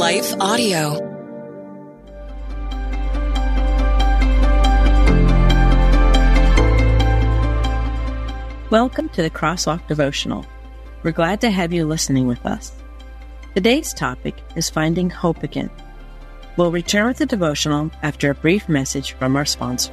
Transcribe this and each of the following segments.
Life Audio. Welcome to the Crosswalk Devotional. We're glad to have you listening with us. Today's topic is finding hope again. We'll return with the devotional after a brief message from our sponsor.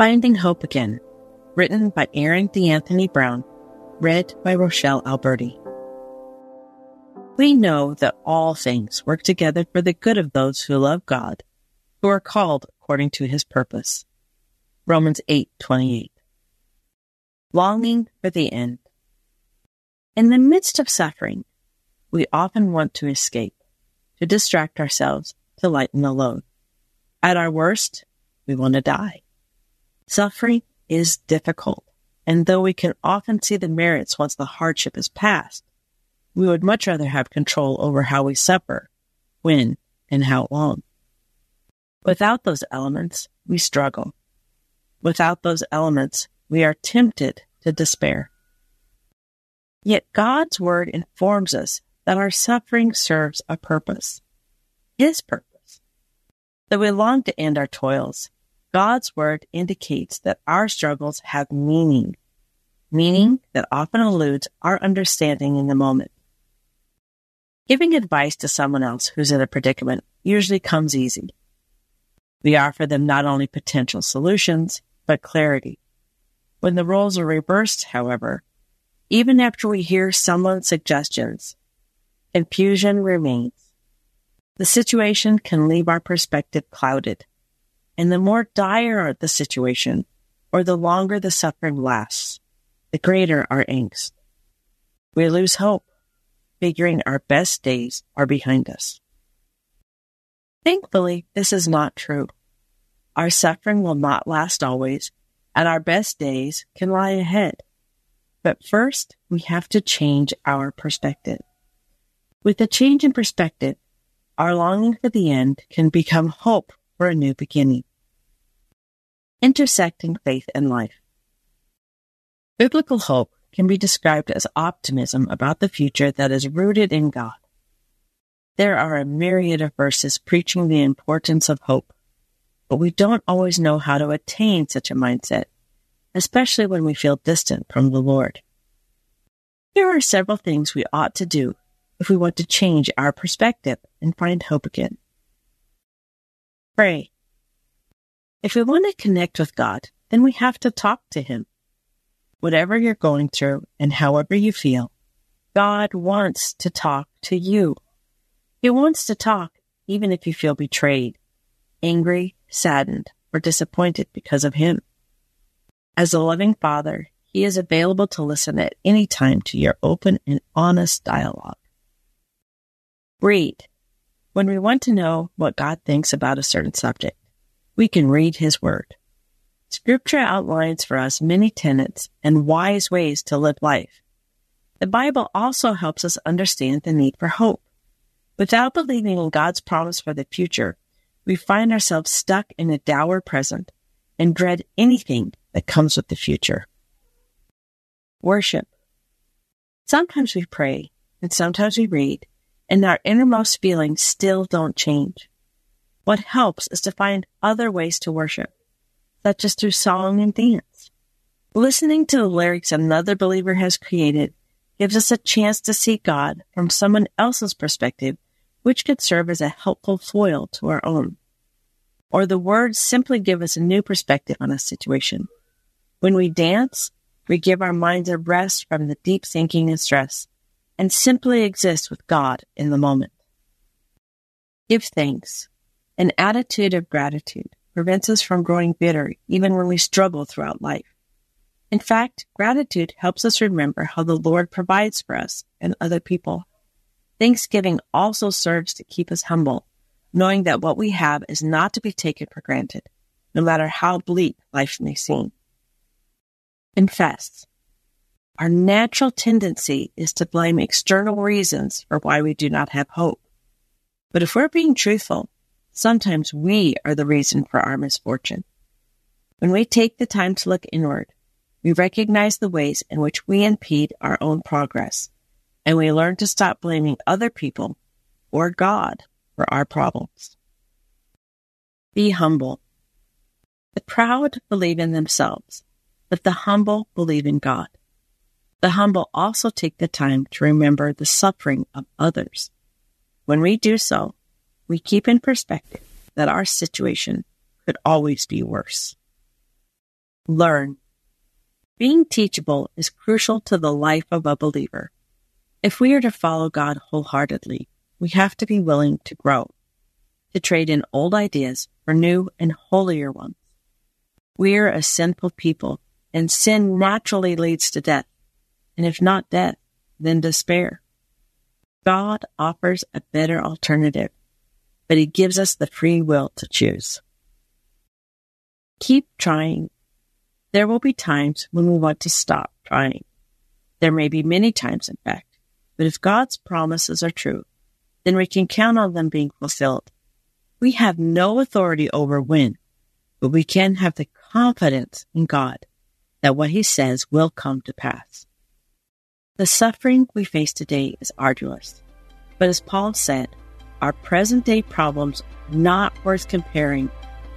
Finding Hope Again, written by Aaron D'Anthony Brown, read by Rochelle Alberti. We know that all things work together for the good of those who love God, who are called according to his purpose. Romans 8:28. Longing for the end. In the midst of suffering, we often want to escape, to distract ourselves, to lighten the load. At our worst, we want to die. Suffering is difficult, and though we can often see the merits once the hardship is past, we would much rather have control over how we suffer, when, and how long. Without those elements, we struggle. Without those elements, we are tempted to despair. Yet God's word informs us that our suffering serves a purpose. His purpose. Though we long to end our toils, God's word indicates that our struggles have meaning, meaning that often eludes our understanding in the moment. Giving advice to someone else who's in a predicament usually comes easy. We offer them not only potential solutions, but clarity. When the roles are reversed, however, even after we hear someone's suggestions, confusion remains. The situation can leave our perspective clouded and the more dire the situation, or the longer the suffering lasts, the greater our angst. We lose hope, figuring our best days are behind us. Thankfully, this is not true. Our suffering will not last always, and our best days can lie ahead. But first, we have to change our perspective. With a change in perspective, our longing for the end can become hope for a new beginning intersecting faith and life. Biblical hope can be described as optimism about the future that is rooted in God. There are a myriad of verses preaching the importance of hope, but we don't always know how to attain such a mindset, especially when we feel distant from the Lord. Here are several things we ought to do if we want to change our perspective and find hope again. Pray. If we want to connect with God, then we have to talk to Him. Whatever you're going through and however you feel, God wants to talk to you. He wants to talk even if you feel betrayed, angry, saddened, or disappointed because of Him. As a loving Father, He is available to listen at any time to your open and honest dialogue. Read. When we want to know what God thinks about a certain subject, we can read His Word. Scripture outlines for us many tenets and wise ways to live life. The Bible also helps us understand the need for hope. Without believing in God's promise for the future, we find ourselves stuck in a dour present and dread anything that comes with the future. Worship. Sometimes we pray and sometimes we read and our innermost feelings still don't change. What helps is to find other ways to worship, such as through song and dance. Listening to the lyrics another believer has created gives us a chance to see God from someone else's perspective, which could serve as a helpful foil to our own. Or the words simply give us a new perspective on a situation. When we dance, we give our minds a rest from the deep thinking and stress and simply exist with God in the moment. Give thanks. An attitude of gratitude prevents us from growing bitter even when we struggle throughout life. In fact, gratitude helps us remember how the Lord provides for us and other people. Thanksgiving also serves to keep us humble, knowing that what we have is not to be taken for granted, no matter how bleak life may seem. Confess. Our natural tendency is to blame external reasons for why we do not have hope. But if we're being truthful, sometimes we are the reason for our misfortune. When we take the time to look inward, we recognize the ways in which we impede our own progress, and we learn to stop blaming other people or God for our problems. Be humble. The proud believe in themselves, but the humble believe in God. The humble also take the time to remember the suffering of others. When we do so, we keep in perspective that our situation could always be worse. Learn being teachable is crucial to the life of a believer. If we are to follow God wholeheartedly, we have to be willing to grow, to trade in old ideas for new and holier ones. We are a sinful people, and sin naturally leads to death. And if not death, then despair. God offers a better alternative, but He gives us the free will to choose. Keep trying there will be times when we want to stop trying. There may be many times, in fact, but if God's promises are true, then we can count on them being fulfilled. We have no authority over when, but we can have the confidence in God that what he says will come to pass. The suffering we face today is arduous, but as Paul said, our present day problems not worth comparing.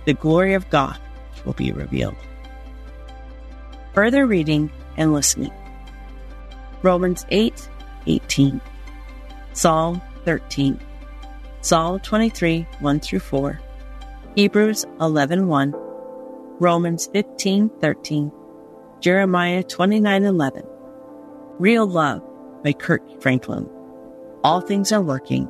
The glory of God will be revealed. Further reading and listening. Romans 8 18, Psalm 13, Psalm 23 1 through 4, Hebrews 11 1, Romans 15 13, Jeremiah 29 11, Real Love by Kirk Franklin. All Things Are Working